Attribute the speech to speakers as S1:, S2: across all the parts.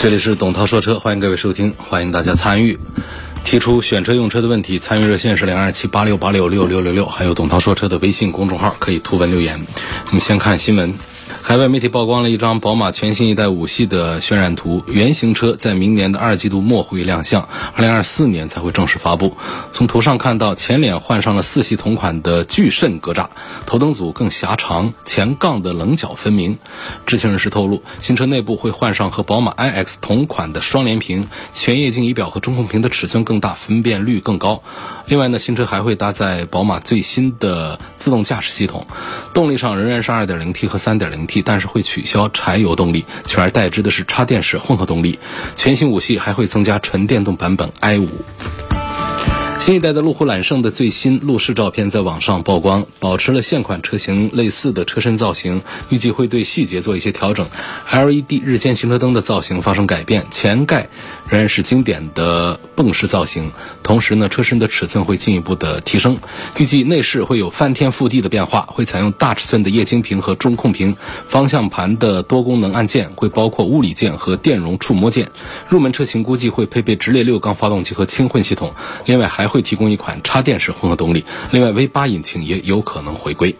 S1: 这里是董涛说车，欢迎各位收听，欢迎大家参与，提出选车用车的问题。参与热线是零二七八六八六六六六六，还有董涛说车的微信公众号，可以图文留言。我们先看新闻。海外媒体曝光了一张宝马全新一代五系的渲染图，原型车在明年的二季度末会亮相，二零二四年才会正式发布。从图上看到，前脸换上了四系同款的巨肾格栅，头灯组更狭长，前杠的棱角分明。知情人士透露，新车内部会换上和宝马 iX 同款的双联屏，全液晶仪表和中控屏的尺寸更大，分辨率更高。另外呢，新车还会搭载宝马最新的自动驾驶系统，动力上仍然是 2.0T 和 3.0T，但是会取消柴油动力，取而代之的是插电式混合动力。全新五系还会增加纯电动版本 i 五。新一代的路虎揽胜的最新路试照片在网上曝光，保持了现款车型类似的车身造型，预计会对细节做一些调整。LED 日间行车灯的造型发生改变，前盖仍然是经典的泵式造型，同时呢，车身的尺寸会进一步的提升。预计内饰会有翻天覆地的变化，会采用大尺寸的液晶屏和中控屏，方向盘的多功能按键会包括物理键和电容触摸键。入门车型估计会配备直列六缸发动机和轻混系统，另外还会提供一款插电式混合动力，另外 V 八引擎也有可能回归。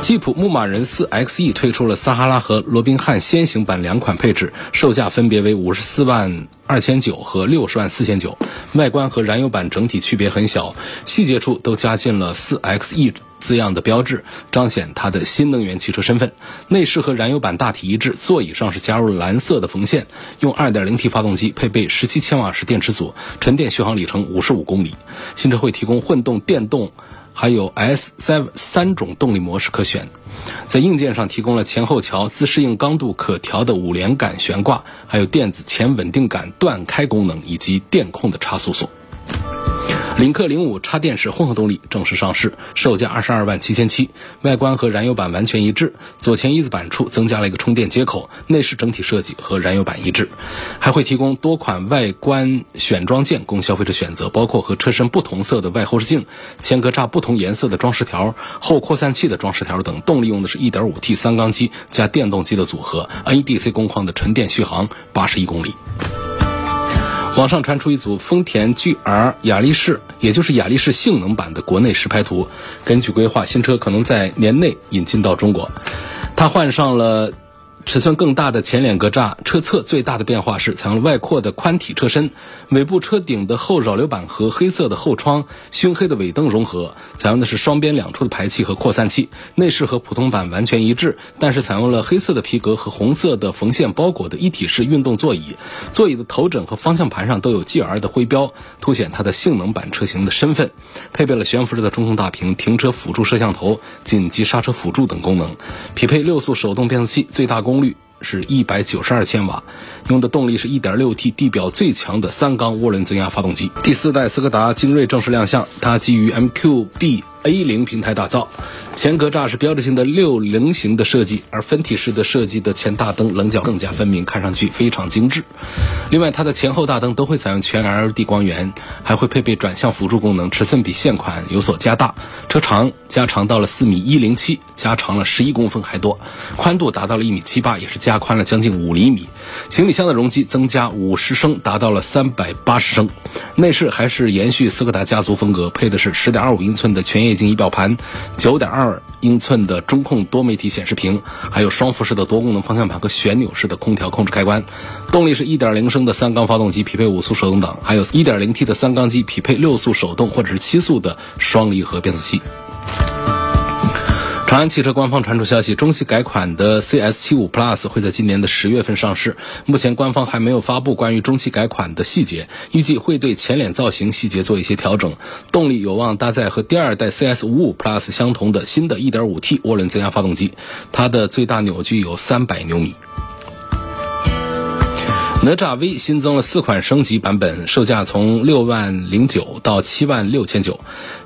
S1: 吉普牧马人4 XE 推出了撒哈拉和罗宾汉先行版两款配置，售价分别为五十四万二千九和六十万四千九。外观和燃油版整体区别很小，细节处都加进了4 XE 字样的标志，彰显它的新能源汽车身份。内饰和燃油版大体一致，座椅上是加入了蓝色的缝线，用 2.0T 发动机，配备17千瓦时电池组，纯电续航里程55公里。新车会提供混动、电动。还有 S7 三种动力模式可选，在硬件上提供了前后桥、自适应刚度可调的五连杆悬挂，还有电子前稳定杆断开功能以及电控的差速锁。领克零五插电式混合动力正式上市，售价二十二万七千七，外观和燃油版完全一致，左前一字板处增加了一个充电接口，内饰整体设计和燃油版一致，还会提供多款外观选装件供消费者选择，包括和车身不同色的外后视镜、前格栅不同颜色的装饰条、后扩散器的装饰条等。动力用的是一点五 T 三缸机加电动机的组合，NEDC 工况的纯电续航八十一公里。网上传出一组丰田 GR 雅力士，也就是雅力士性能版的国内实拍图。根据规划，新车可能在年内引进到中国。它换上了。尺寸更大的前脸格栅，车侧最大的变化是采用了外扩的宽体车身，尾部车顶的后扰流板和黑色的后窗，熏黑的尾灯融合，采用的是双边两出的排气和扩散器。内饰和普通版完全一致，但是采用了黑色的皮革和红色的缝线包裹的一体式运动座椅，座椅的头枕和方向盘上都有 GR 的徽标，凸显它的性能版车型的身份。配备了悬浮式的中控大屏、停车辅助摄像头、紧急刹车辅助等功能，匹配六速手动变速器，最大功。功率是一百九十二千瓦，用的动力是一点六 T 地表最强的三缸涡轮增压发动机。第四代斯柯达晶锐正式亮相，它基于 MQB。A 零平台打造，前格栅是标志性的六棱形的设计，而分体式的设计的前大灯棱角更加分明，看上去非常精致。另外，它的前后大灯都会采用全 LED 光源，还会配备转向辅助功能，尺寸比现款有所加大，车长加长到了四米一零七，加长了十一公分还多，宽度达到了一米七八，也是加宽了将近五厘米。行李箱的容积增加五十升，达到了三百八十升。内饰还是延续斯柯达家族风格，配的是十点二五英寸的全液液晶仪表盘，九点二英寸的中控多媒体显示屏，还有双辐式的多功能方向盘和旋钮式的空调控制开关。动力是一点零升的三缸发动机，匹配五速手动挡，还有一点零 T 的三缸机，匹配六速手动或者是七速的双离合变速器。长安汽车官方传出消息，中期改款的 CS75 Plus 会在今年的十月份上市。目前官方还没有发布关于中期改款的细节，预计会对前脸造型细节做一些调整。动力有望搭载和第二代 CS55 Plus 相同的新的 1.5T 涡轮增压发动机，它的最大扭矩有300牛米。哪吒 V 新增了四款升级版本，售价从六万零九到七万六千九。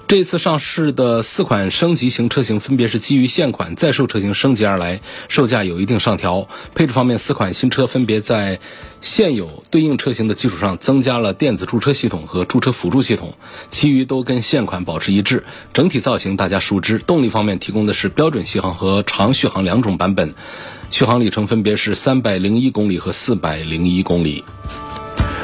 S1: 这次上市的四款升级型车型分别是基于现款在售车型升级而来，售价有一定上调。配置方面，四款新车分别在现有对应车型的基础上增加了电子驻车系统和驻车辅助系统，其余都跟现款保持一致。整体造型大家熟知。动力方面提供的是标准续航和长续航两种版本，续航里程分别是三百零一公里和四百零一公里。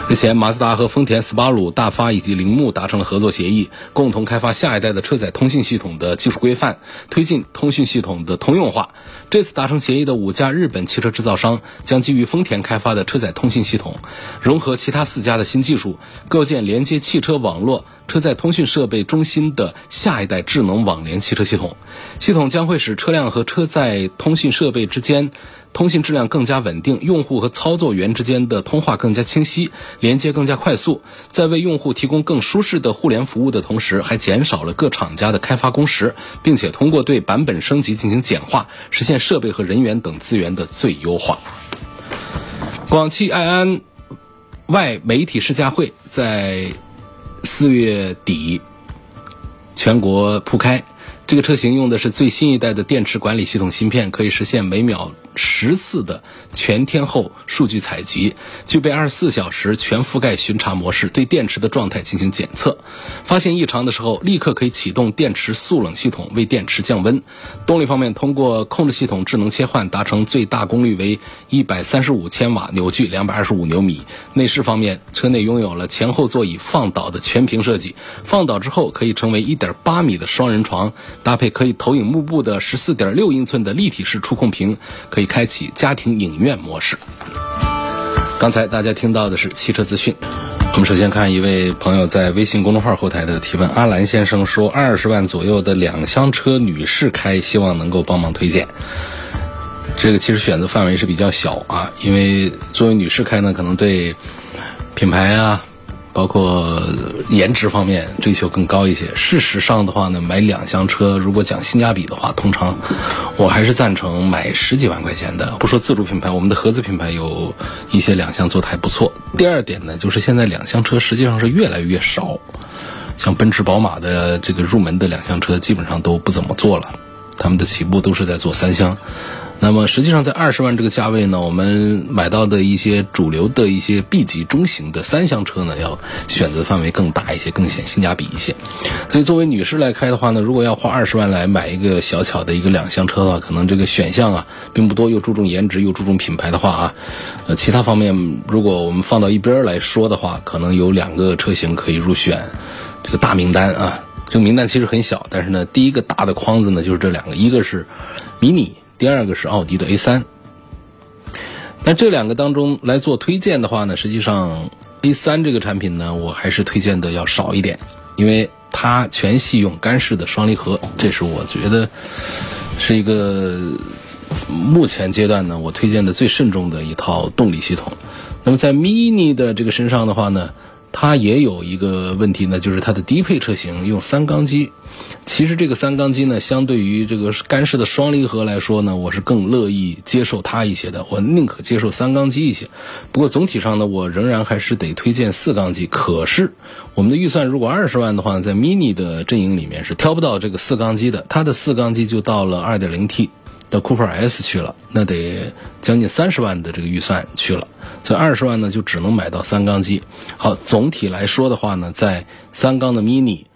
S1: 日前，马自达和丰田斯巴鲁、大发以及铃木达成了合作协议，共同开发下一代的车载通信系统的技术规范，推进通讯系统的通用化。这次达成协议的五家日本汽车制造商将基于丰田开发的车载通信系统，融合其他四家的新技术，构建连接汽车网络、车载通讯设备中心的下一代智能网联汽车系统。系统将会使车辆和车载通讯设备之间。通信质量更加稳定，用户和操作员之间的通话更加清晰，连接更加快速。在为用户提供更舒适的互联服务的同时，还减少了各厂家的开发工时，并且通过对版本升级进行简化，实现设备和人员等资源的最优化。广汽埃安外媒体试驾会在四月底全国铺开。这个车型用的是最新一代的电池管理系统芯片，可以实现每秒。十次的全天候数据采集，具备二十四小时全覆盖巡查模式，对电池的状态进行检测。发现异常的时候，立刻可以启动电池速冷系统为电池降温。动力方面，通过控制系统智能切换，达成最大功率为一百三十五千瓦，扭矩两百二十五牛米。内饰方面，车内拥有了前后座椅放倒的全屏设计，放倒之后可以成为一点八米的双人床，搭配可以投影幕布的十四点六英寸的立体式触控屏，可以。开启家庭影院模式。刚才大家听到的是汽车资讯。我们首先看一位朋友在微信公众号后台的提问：阿兰先生说，二十万左右的两厢车女士开，希望能够帮忙推荐。这个其实选择范围是比较小啊，因为作为女士开呢，可能对品牌啊。包括颜值方面追求更高一些。事实上的话呢，买两厢车如果讲性价比的话，通常我还是赞成买十几万块钱的。不说自主品牌，我们的合资品牌有一些两厢做的还不错。第二点呢，就是现在两厢车实际上是越来越少，像奔驰、宝马的这个入门的两厢车基本上都不怎么做了，他们的起步都是在做三厢。那么实际上，在二十万这个价位呢，我们买到的一些主流的一些 B 级中型的三厢车呢，要选择范围更大一些，更显性价比一些。所以作为女士来开的话呢，如果要花二十万来买一个小巧的一个两厢车的话，可能这个选项啊并不多，又注重颜值又注重品牌的话啊，呃，其他方面如果我们放到一边来说的话，可能有两个车型可以入选这个大名单啊。这个名单其实很小，但是呢，第一个大的框子呢就是这两个，一个是迷你。第二个是奥迪的 A 三，那这两个当中来做推荐的话呢，实际上 A 三这个产品呢，我还是推荐的要少一点，因为它全系用干式的双离合，这是我觉得是一个目前阶段呢我推荐的最慎重的一套动力系统。那么在 Mini 的这个身上的话呢。它也有一个问题呢，就是它的低配车型用三缸机。其实这个三缸机呢，相对于这个干式的双离合来说呢，我是更乐意接受它一些的。我宁可接受三缸机一些。不过总体上呢，我仍然还是得推荐四缸机。可是我们的预算如果二十万的话，在 Mini 的阵营里面是挑不到这个四缸机的。它的四缸机就到了 2.0T 的 Cooper S 去了，那得将近三十万的这个预算去了。所以二十万呢，就只能买到三缸机。好，总体来说的话呢，在三缸的 Mini，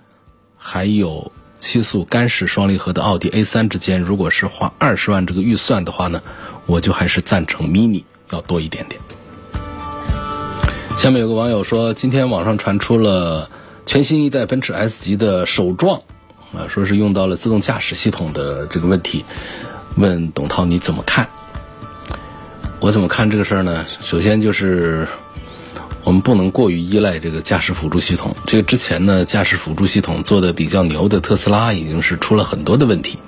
S1: 还有七速干式双离合的奥迪 A 三之间，如果是花二十万这个预算的话呢，我就还是赞成 Mini 要多一点点。下面有个网友说，今天网上传出了全新一代奔驰 S 级的首撞，啊，说是用到了自动驾驶系统的这个问题，问董涛你怎么看？我怎么看这个事儿呢？首先就是我们不能过于依赖这个驾驶辅助系统。这个之前呢，驾驶辅助系统做的比较牛的特斯拉已经是出了很多的问题。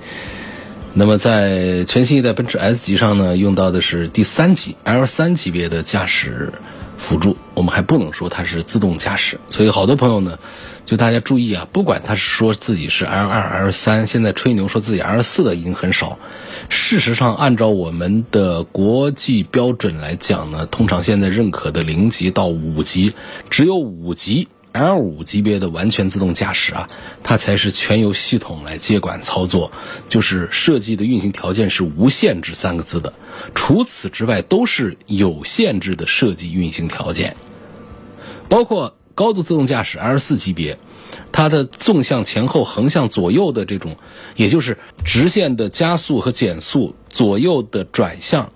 S1: 那么在全新一代奔驰 S 级上呢，用到的是第三级 L 三级别的驾驶辅助，我们还不能说它是自动驾驶。所以好多朋友呢，就大家注意啊，不管他是说自己是 L 二、L 三，现在吹牛说自己 L 四的已经很少。事实上，按照我们的国际标准来讲呢，通常现在认可的零级到五级，只有五级 L 五级别的完全自动驾驶啊，它才是全由系统来接管操作，就是设计的运行条件是无限制三个字的。除此之外，都是有限制的设计运行条件，包括。高度自动驾驶 L 四级别，它的纵向、前后、横向、左右的这种，也就是直线的加速和减速、左右的转向、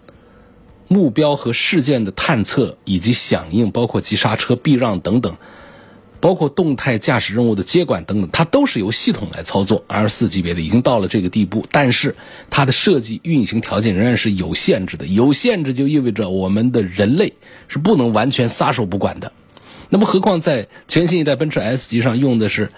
S1: 目标和事件的探测以及响应，包括急刹车、避让等等，包括动态驾驶任务的接管等等，它都是由系统来操作。L 四级别的已经到了这个地步，但是它的设计运行条件仍然是有限制的。有限制就意味着我们的人类是不能完全撒手不管的。那么，何况在全新一代奔驰 S 级上用的是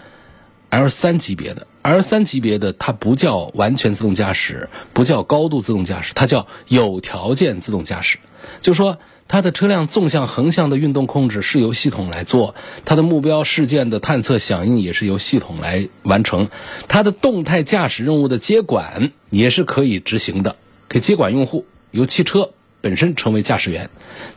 S1: L 三级别的，L 三级别的它不叫完全自动驾驶，不叫高度自动驾驶，它叫有条件自动驾驶。就说它的车辆纵向、横向的运动控制是由系统来做，它的目标事件的探测、响应也是由系统来完成，它的动态驾驶任务的接管也是可以执行的，可以接管用户，由汽车本身成为驾驶员，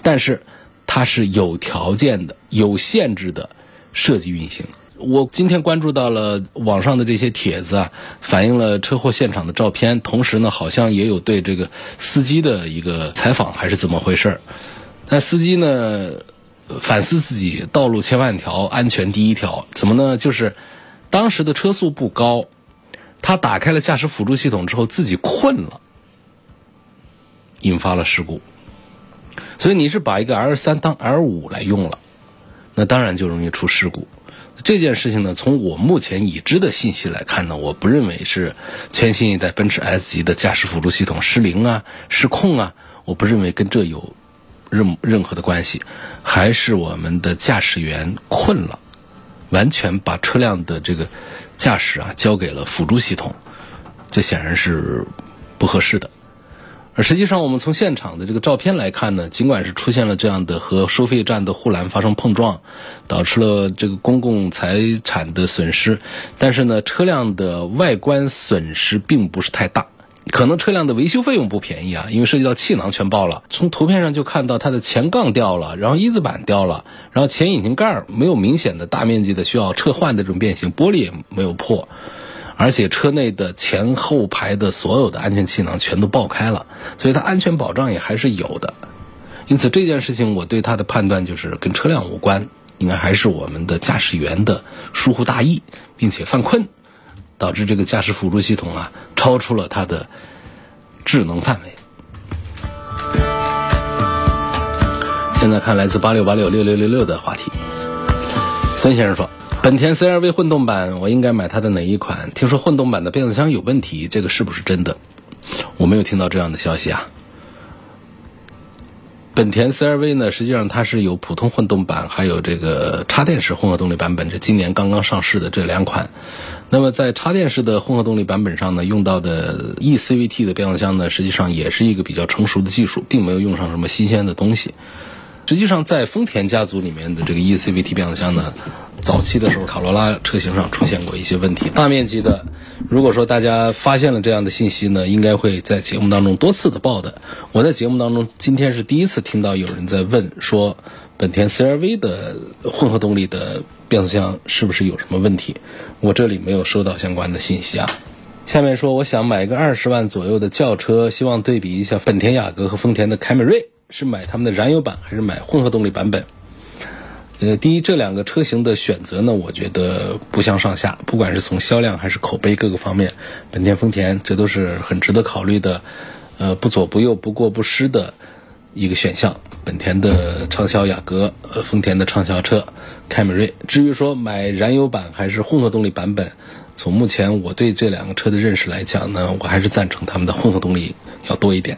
S1: 但是。它是有条件的、有限制的设计运行。我今天关注到了网上的这些帖子啊，反映了车祸现场的照片，同时呢，好像也有对这个司机的一个采访，还是怎么回事儿？那司机呢，反思自己，道路千万条，安全第一条。怎么呢？就是当时的车速不高，他打开了驾驶辅助系统之后，自己困了，引发了事故。所以你是把一个 L 三当 L 五来用了，那当然就容易出事故。这件事情呢，从我目前已知的信息来看呢，我不认为是全新一代奔驰 S 级的驾驶辅助系统失灵啊、失控啊，我不认为跟这有任任何的关系，还是我们的驾驶员困了，完全把车辆的这个驾驶啊交给了辅助系统，这显然是不合适的。而实际上，我们从现场的这个照片来看呢，尽管是出现了这样的和收费站的护栏发生碰撞，导致了这个公共财产的损失，但是呢，车辆的外观损失并不是太大。可能车辆的维修费用不便宜啊，因为涉及到气囊全爆了。从图片上就看到它的前杠掉了，然后一字板掉了，然后前引擎盖没有明显的大面积的需要撤换的这种变形，玻璃也没有破。而且车内的前后排的所有的安全气囊全都爆开了，所以它安全保障也还是有的。因此这件事情我对它的判断就是跟车辆无关，应该还是我们的驾驶员的疏忽大意，并且犯困，导致这个驾驶辅助系统啊超出了它的智能范围。现在看来自八六八六六六六六的话题，孙先生说。本田 CR-V 混动版，我应该买它的哪一款？听说混动版的变速箱有问题，这个是不是真的？我没有听到这样的消息啊。本田 CR-V 呢，实际上它是有普通混动版，还有这个插电式混合动力版本，这今年刚刚上市的这两款。那么在插电式的混合动力版本上呢，用到的 eCVT 的变速箱呢，实际上也是一个比较成熟的技术，并没有用上什么新鲜的东西。实际上，在丰田家族里面的这个 eCVT 变速箱呢，早期的时候卡罗拉车型上出现过一些问题。大面积的，如果说大家发现了这样的信息呢，应该会在节目当中多次的报的。我在节目当中今天是第一次听到有人在问说，本田 CR-V 的混合动力的变速箱是不是有什么问题？我这里没有收到相关的信息啊。下面说，我想买一个二十万左右的轿车，希望对比一下本田雅阁和丰田的凯美瑞。是买他们的燃油版还是买混合动力版本？呃，第一，这两个车型的选择呢，我觉得不相上下。不管是从销量还是口碑各个方面，本田、丰田这都是很值得考虑的。呃，不左不右、不过不失的一个选项。本田的畅销雅阁，呃，丰田的畅销车凯美瑞。至于说买燃油版还是混合动力版本，从目前我对这两个车的认识来讲呢，我还是赞成他们的混合动力要多一点。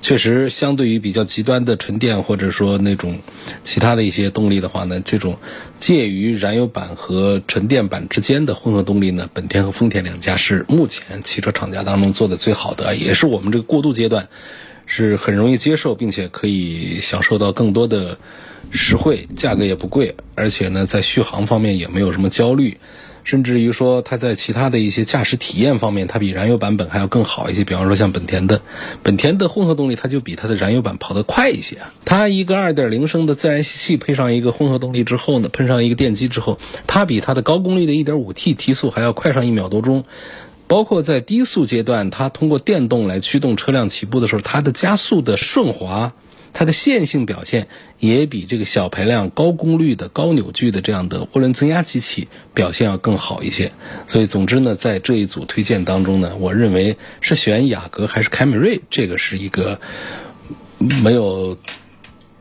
S1: 确实，相对于比较极端的纯电或者说那种其他的一些动力的话呢，这种介于燃油版和纯电版之间的混合动力呢，本田和丰田两家是目前汽车厂家当中做的最好的，也是我们这个过渡阶段是很容易接受并且可以享受到更多的实惠，价格也不贵，而且呢，在续航方面也没有什么焦虑。甚至于说，它在其他的一些驾驶体验方面，它比燃油版本还要更好一些。比方说，像本田的，本田的混合动力，它就比它的燃油版跑得快一些。它一个2.0升的自然吸气配上一个混合动力之后呢，喷上一个电机之后，它比它的高功率的 1.5T 提速还要快上一秒多钟。包括在低速阶段，它通过电动来驱动车辆起步的时候，它的加速的顺滑。它的线性表现也比这个小排量、高功率的、高扭矩的这样的涡轮增压机器表现要更好一些。所以，总之呢，在这一组推荐当中呢，我认为是选雅阁还是凯美瑞，这个是一个没有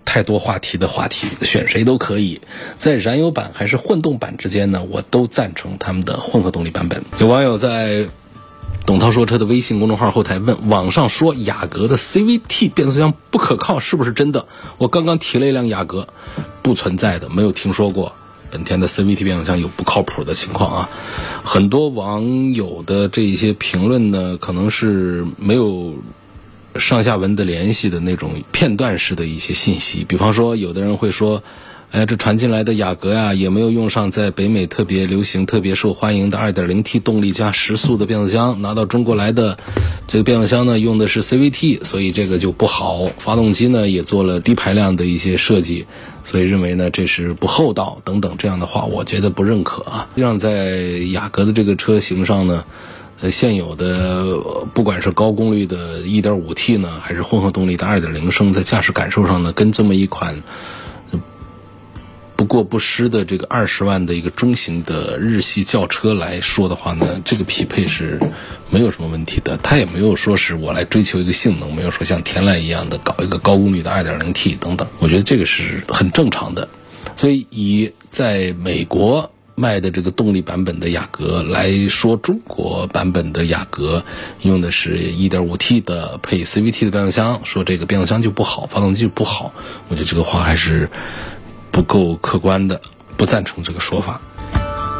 S1: 太多话题的话题，选谁都可以。在燃油版还是混动版之间呢，我都赞成他们的混合动力版本。有网友在。董涛说车的微信公众号后台问：网上说雅阁的 CVT 变速箱不可靠，是不是真的？我刚刚提了一辆雅阁，不存在的，没有听说过本田的 CVT 变速箱有不靠谱的情况啊。很多网友的这一些评论呢，可能是没有上下文的联系的那种片段式的一些信息。比方说，有的人会说。哎，这传进来的雅阁呀，也没有用上在北美特别流行、特别受欢迎的 2.0T 动力加时速的变速箱。拿到中国来的这个变速箱呢，用的是 CVT，所以这个就不好。发动机呢，也做了低排量的一些设计，所以认为呢，这是不厚道等等这样的话，我觉得不认可啊。实际上，在雅阁的这个车型上呢，呃，现有的不管是高功率的 1.5T 呢，还是混合动力的2.0升，在驾驶感受上呢，跟这么一款。不过不失的这个二十万的一个中型的日系轿车来说的话呢，这个匹配是没有什么问题的。它也没有说是我来追求一个性能，没有说像天籁一样的搞一个高功率的二点零 T 等等。我觉得这个是很正常的。所以以在美国卖的这个动力版本的雅阁来说，中国版本的雅阁用的是一点五 T 的配 CVT 的变速箱，说这个变速箱就不好，发动机就不好。我觉得这个话还是。不够客观的，不赞成这个说法。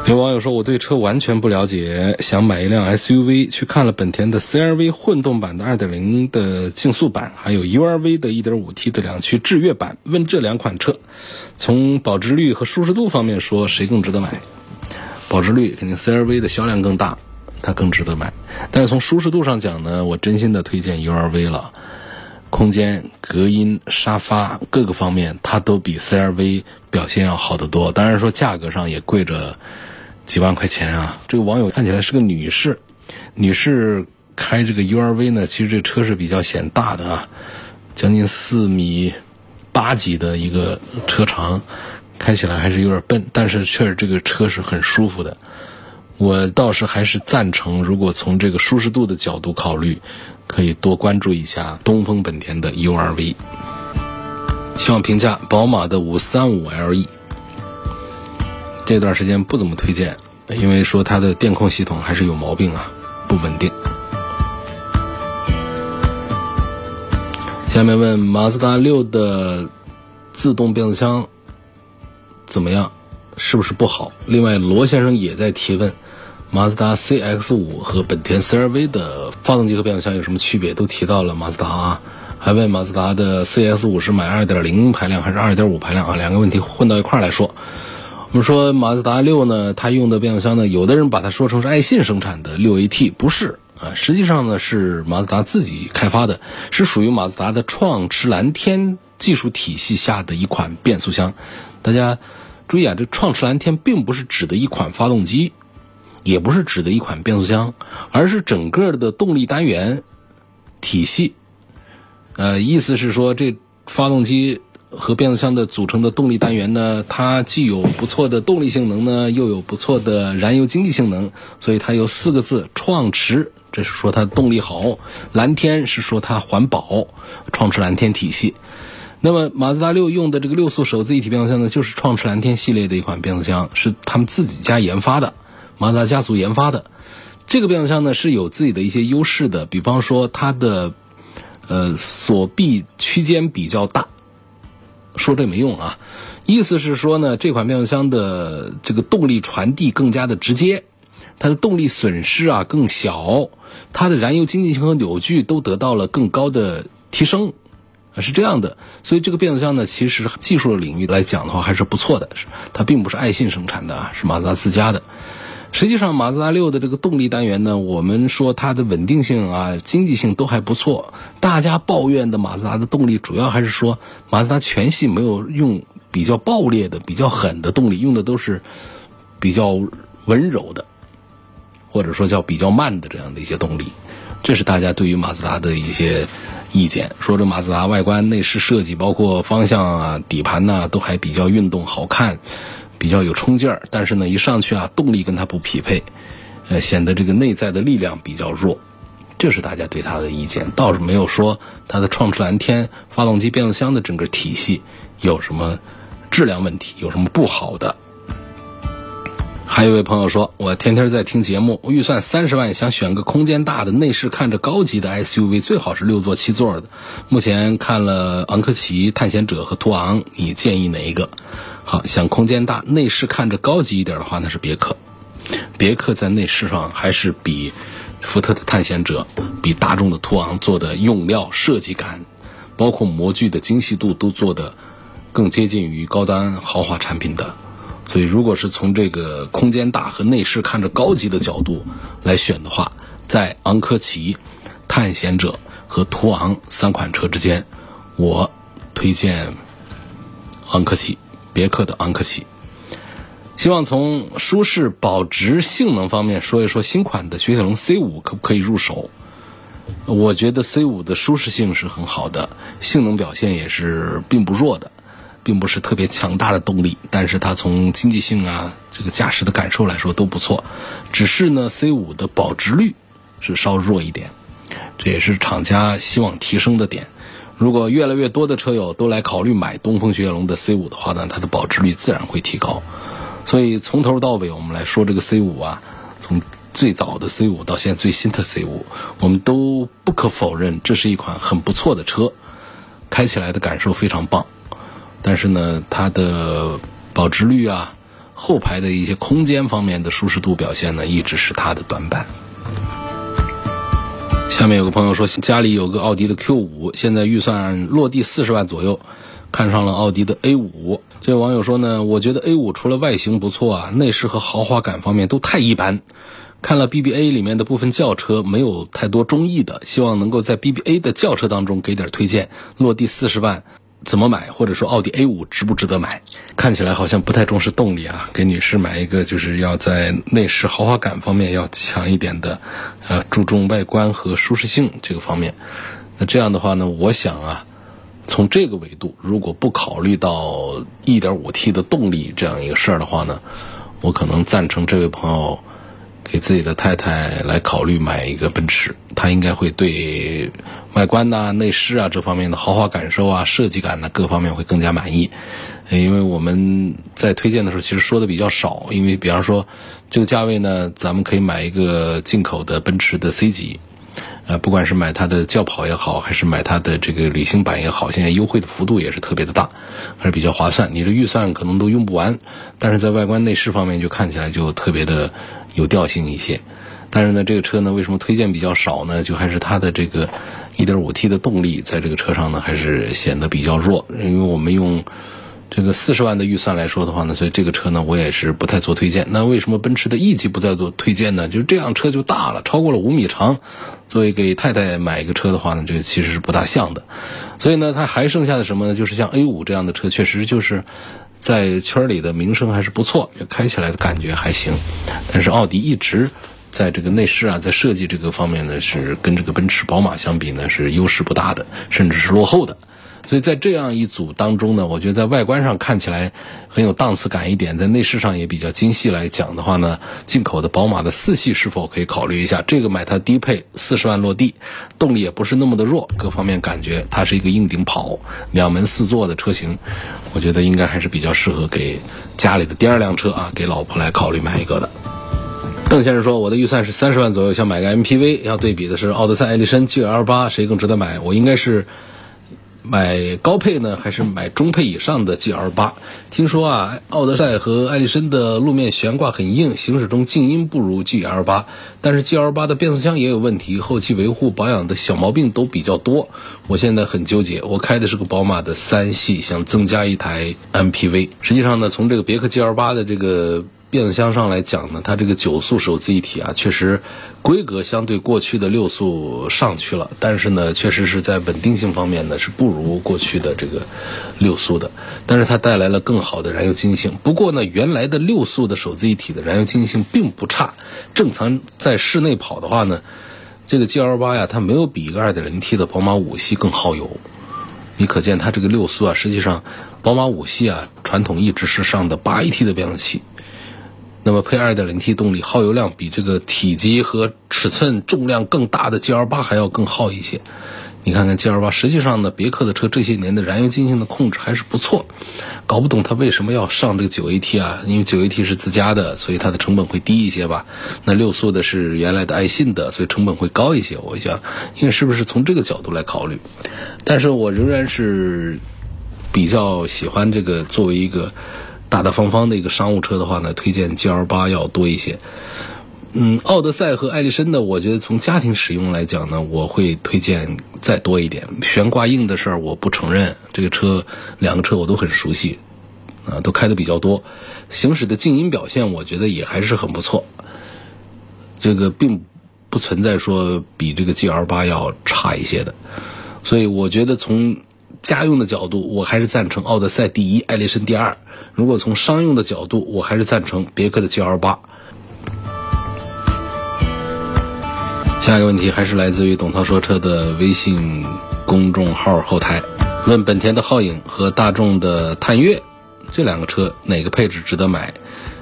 S1: 有网友说，我对车完全不了解，想买一辆 SUV，去看了本田的 CRV 混动版的2.0的竞速版，还有 URV 的 1.5T 的两驱智悦版。问这两款车，从保值率和舒适度方面说，谁更值得买？保值率肯定 CRV 的销量更大，它更值得买。但是从舒适度上讲呢，我真心的推荐 URV 了。空间、隔音、沙发各个方面，它都比 CRV 表现要好得多。当然说价格上也贵着几万块钱啊。这个网友看起来是个女士，女士开这个 URV 呢，其实这车是比较显大的啊，将近四米八几的一个车长，开起来还是有点笨，但是确实这个车是很舒服的。我倒是还是赞成，如果从这个舒适度的角度考虑。可以多关注一下东风本田的 URV。希望评价宝马的五三五 LE。这段时间不怎么推荐，因为说它的电控系统还是有毛病啊，不稳定。下面问马自达六的自动变速箱怎么样，是不是不好？另外，罗先生也在提问。马自达 CX 五和本田 CR-V 的发动机和变速箱有什么区别？都提到了马自达啊，还问马自达的 CX 五是买2.0排量还是2.5排量啊？两个问题混到一块儿来说，我们说马自达六呢，它用的变速箱呢，有的人把它说成是爱信生产的六 AT，不是啊，实际上呢是马自达自己开发的，是属于马自达的创驰蓝天技术体系下的一款变速箱。大家注意啊，这创驰蓝天并不是指的一款发动机。也不是指的一款变速箱，而是整个的动力单元体系。呃，意思是说，这发动机和变速箱的组成的动力单元呢，它既有不错的动力性能呢，又有不错的燃油经济性能，所以它有四个字：创驰。这是说它动力好，蓝天是说它环保，创驰蓝天体系。那么马自达六用的这个六速手自一体变速箱呢，就是创驰蓝天系列的一款变速箱，是他们自己家研发的。马自达家族研发的这个变速箱呢是有自己的一些优势的，比方说它的呃锁闭区间比较大。说这没用啊，意思是说呢，这款变速箱的这个动力传递更加的直接，它的动力损失啊更小，它的燃油经济性和扭矩都得到了更高的提升。是这样的。所以这个变速箱呢，其实技术领域来讲的话还是不错的，它并不是爱信生产的啊，是马自达自家的。实际上，马自达六的这个动力单元呢，我们说它的稳定性啊、经济性都还不错。大家抱怨的马自达的动力，主要还是说马自达全系没有用比较爆裂的、比较狠的动力，用的都是比较温柔的，或者说叫比较慢的这样的一些动力。这是大家对于马自达的一些意见，说这马自达外观内饰设计，包括方向啊、底盘呐，都还比较运动好看。比较有冲劲儿，但是呢，一上去啊，动力跟它不匹配，呃，显得这个内在的力量比较弱，这是大家对它的意见，倒是没有说它的创驰蓝天发动机、变速箱的整个体系有什么质量问题，有什么不好的。还有一位朋友说，我天天在听节目，预算三十万，想选个空间大的、内饰看着高级的 SUV，最好是六座、七座的。目前看了昂科旗、探险者和途昂，你建议哪一个？好，想空间大、内饰看着高级一点的话，那是别克。别克在内饰上还是比福特的探险者、比大众的途昂做的用料、设计感，包括模具的精细度都做的更接近于高端豪华产品的。所以，如果是从这个空间大和内饰看着高级的角度来选的话，在昂科旗、探险者和途昂三款车之间，我推荐昂科旗。别克的昂科旗，希望从舒适、保值、性能方面说一说新款的雪铁龙 C 五可不可以入手？我觉得 C 五的舒适性是很好的，性能表现也是并不弱的，并不是特别强大的动力，但是它从经济性啊，这个驾驶的感受来说都不错。只是呢，C 五的保值率是稍弱一点，这也是厂家希望提升的点。如果越来越多的车友都来考虑买东风雪铁龙的 C 五的话呢，它的保值率自然会提高。所以从头到尾，我们来说这个 C 五啊，从最早的 C 五到现在最新的 C 五，我们都不可否认，这是一款很不错的车，开起来的感受非常棒。但是呢，它的保值率啊，后排的一些空间方面的舒适度表现呢，一直是它的短板。下面有个朋友说，家里有个奥迪的 Q 五，现在预算落地四十万左右，看上了奥迪的 A 五。这位网友说呢，我觉得 A 五除了外形不错啊，内饰和豪华感方面都太一般。看了 BBA 里面的部分轿车，没有太多中意的，希望能够在 BBA 的轿车当中给点推荐。落地四十万。怎么买，或者说奥迪 A 五值不值得买？看起来好像不太重视动力啊，给女士买一个就是要在内饰豪华感方面要强一点的，呃，注重外观和舒适性这个方面。那这样的话呢，我想啊，从这个维度，如果不考虑到 1.5T 的动力这样一个事儿的话呢，我可能赞成这位朋友。给自己的太太来考虑买一个奔驰，她应该会对外观呐、内饰啊这方面的豪华感受啊、设计感呢各方面会更加满意。因为我们在推荐的时候其实说的比较少，因为比方说这个价位呢，咱们可以买一个进口的奔驰的 C 级，呃，不管是买它的轿跑也好，还是买它的这个旅行版也好，现在优惠的幅度也是特别的大，还是比较划算。你的预算可能都用不完，但是在外观内饰方面就看起来就特别的。有调性一些，但是呢，这个车呢，为什么推荐比较少呢？就还是它的这个 1.5T 的动力，在这个车上呢，还是显得比较弱。因为我们用这个四十万的预算来说的话呢，所以这个车呢，我也是不太做推荐。那为什么奔驰的 E 级不再做推荐呢？就是这辆车就大了，超过了五米长，作为给太太买一个车的话呢，这个其实是不大像的。所以呢，它还剩下的什么呢？就是像 A5 这样的车，确实就是。在圈里的名声还是不错，开起来的感觉还行。但是奥迪一直在这个内饰啊，在设计这个方面呢，是跟这个奔驰、宝马相比呢，是优势不大的，甚至是落后的。所以在这样一组当中呢，我觉得在外观上看起来很有档次感一点，在内饰上也比较精细来讲的话呢，进口的宝马的四系是否可以考虑一下？这个买它低配四十万落地，动力也不是那么的弱，各方面感觉它是一个硬顶跑，两门四座的车型，我觉得应该还是比较适合给家里的第二辆车啊，给老婆来考虑买一个的。邓先生说，我的预算是三十万左右，想买个 MPV，要对比的是奥德赛、艾力绅、G L 八，谁更值得买？我应该是。买高配呢，还是买中配以上的 GL 八？听说啊，奥德赛和艾力绅的路面悬挂很硬，行驶中静音不如 GL 八。但是 GL 八的变速箱也有问题，后期维护保养的小毛病都比较多。我现在很纠结，我开的是个宝马的三系，想增加一台 MPV。实际上呢，从这个别克 GL 八的这个。变速箱上来讲呢，它这个九速手自一体啊，确实规格相对过去的六速上去了，但是呢，确实是在稳定性方面呢是不如过去的这个六速的，但是它带来了更好的燃油经济性。不过呢，原来的六速的手自一体的燃油经济性并不差，正常在室内跑的话呢，这个 GL 八呀，它没有比一个 2.0T 的宝马五系更耗油。你可见它这个六速啊，实际上宝马五系啊，传统一直是上的八 AT 的变速器。那么配 2.0T 动力，耗油量比这个体积和尺寸、重量更大的 GL8 还要更耗一些。你看看 GL8，实际上呢，别克的车这些年的燃油经济性的控制还是不错。搞不懂它为什么要上这个 9AT 啊？因为 9AT 是自家的，所以它的成本会低一些吧？那六速的是原来的爱信的，所以成本会高一些。我想，因为是不是从这个角度来考虑？但是我仍然是比较喜欢这个作为一个。大大方方的一个商务车的话呢，推荐 GL 八要多一些。嗯，奥德赛和艾力绅呢，我觉得从家庭使用来讲呢，我会推荐再多一点。悬挂硬的事儿我不承认，这个车两个车我都很熟悉，啊，都开的比较多，行驶的静音表现我觉得也还是很不错。这个并不存在说比这个 GL 八要差一些的，所以我觉得从。家用的角度，我还是赞成奥德赛第一，艾力绅第二。如果从商用的角度，我还是赞成别克的 GL 八。下一个问题还是来自于董涛说车的微信公众号后台，问本田的皓影和大众的探岳这两个车哪个配置值得买？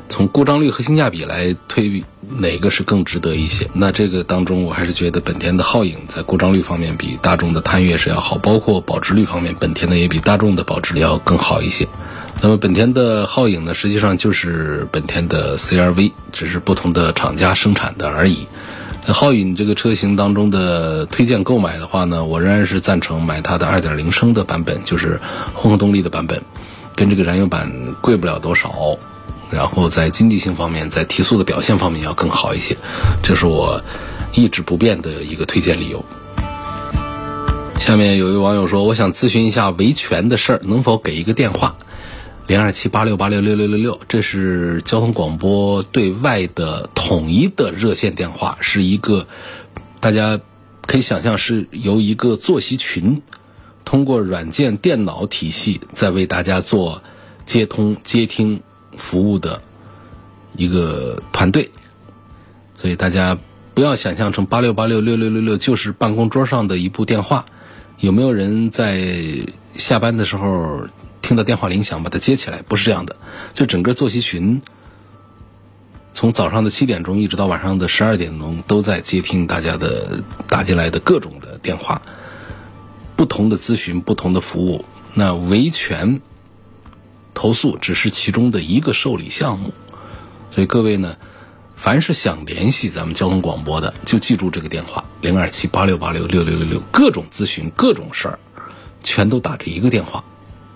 S1: 从故障率和性价比来推，哪个是更值得一些？那这个当中，我还是觉得本田的皓影在故障率方面比大众的探岳是要好，包括保值率方面，本田的也比大众的保值率要更好一些。那么本田的皓影呢，实际上就是本田的 CRV，只是不同的厂家生产的而已。那皓影这个车型当中的推荐购买的话呢，我仍然是赞成买它的2.0升的版本，就是混合动力的版本，跟这个燃油版贵不了多少。然后在经济性方面，在提速的表现方面要更好一些，这是我一直不变的一个推荐理由。下面有一位网友说，我想咨询一下维权的事儿，能否给一个电话？零二七八六八六六六六六，这是交通广播对外的统一的热线电话，是一个大家可以想象是由一个坐席群通过软件电脑体系在为大家做接通接听。服务的一个团队，所以大家不要想象成八六八六六六六六就是办公桌上的一部电话。有没有人在下班的时候听到电话铃响把它接起来？不是这样的，就整个作息群从早上的七点钟一直到晚上的十二点钟都在接听大家的打进来的各种的电话，不同的咨询，不同的服务。那维权。投诉只是其中的一个受理项目，所以各位呢，凡是想联系咱们交通广播的，就记住这个电话零二七八六八六六六六六，各种咨询、各种事儿，全都打这一个电话，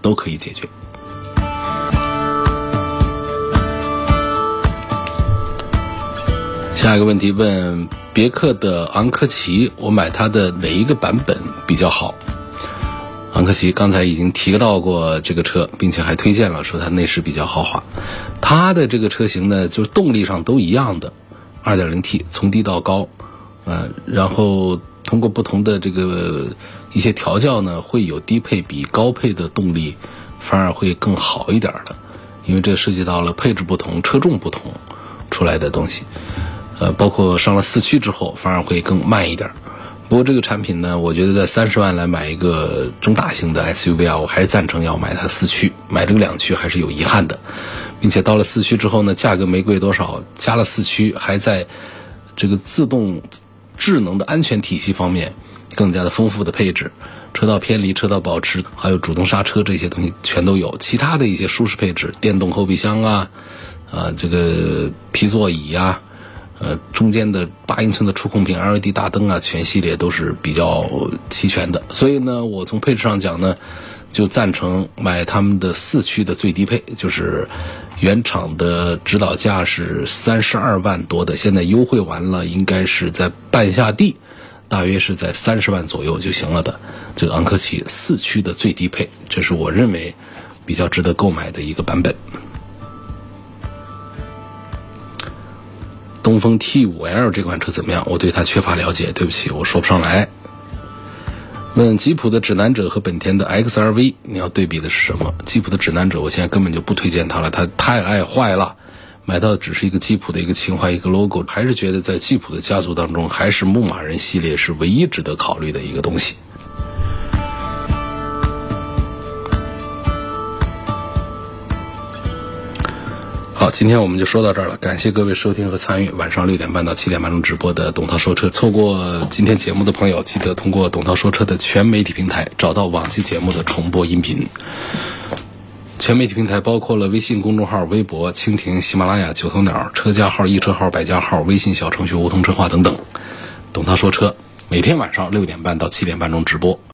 S1: 都可以解决。下一个问题问别克的昂科旗，我买它的哪一个版本比较好？昂科旗刚才已经提到过这个车，并且还推荐了说它内饰比较豪华。它的这个车型呢，就是动力上都一样的，2.0T 从低到高，呃，然后通过不同的这个一些调教呢，会有低配比高配的动力反而会更好一点的，因为这涉及到了配置不同、车重不同出来的东西。呃，包括上了四驱之后，反而会更慢一点。不过这个产品呢，我觉得在三十万来买一个中大型的 SUV 啊，我还是赞成要买它四驱，买这个两驱还是有遗憾的，并且到了四驱之后呢，价格没贵多少，加了四驱还在这个自动智能的安全体系方面更加的丰富的配置，车道偏离、车道保持，还有主动刹车这些东西全都有，其他的一些舒适配置，电动后备箱啊，啊这个皮座椅呀。呃，中间的八英寸的触控屏、LED 大灯啊，全系列都是比较齐全的。所以呢，我从配置上讲呢，就赞成买他们的四驱的最低配，就是原厂的指导价是三十二万多的，现在优惠完了，应该是在半下地，大约是在三十万左右就行了的。这个昂科旗四驱的最低配，这是我认为比较值得购买的一个版本。东风 T5L 这款车怎么样？我对它缺乏了解，对不起，我说不上来。问吉普的指南者和本田的 XRV，你要对比的是什么？吉普的指南者，我现在根本就不推荐它了，它太爱坏了。买到只是一个吉普的一个情怀，一个 logo，还是觉得在吉普的家族当中，还是牧马人系列是唯一值得考虑的一个东西。今天我们就说到这儿了，感谢各位收听和参与晚上六点半到七点半钟直播的董涛说车。错过今天节目的朋友，记得通过董涛说车的全媒体平台找到往期节目的重播音频。全媒体平台包括了微信公众号、微博、蜻蜓、喜马拉雅、九头鸟、车架号、易车号、百家号、微信小程序梧桐车话等等。董涛说车，每天晚上六点半到七点半钟直播。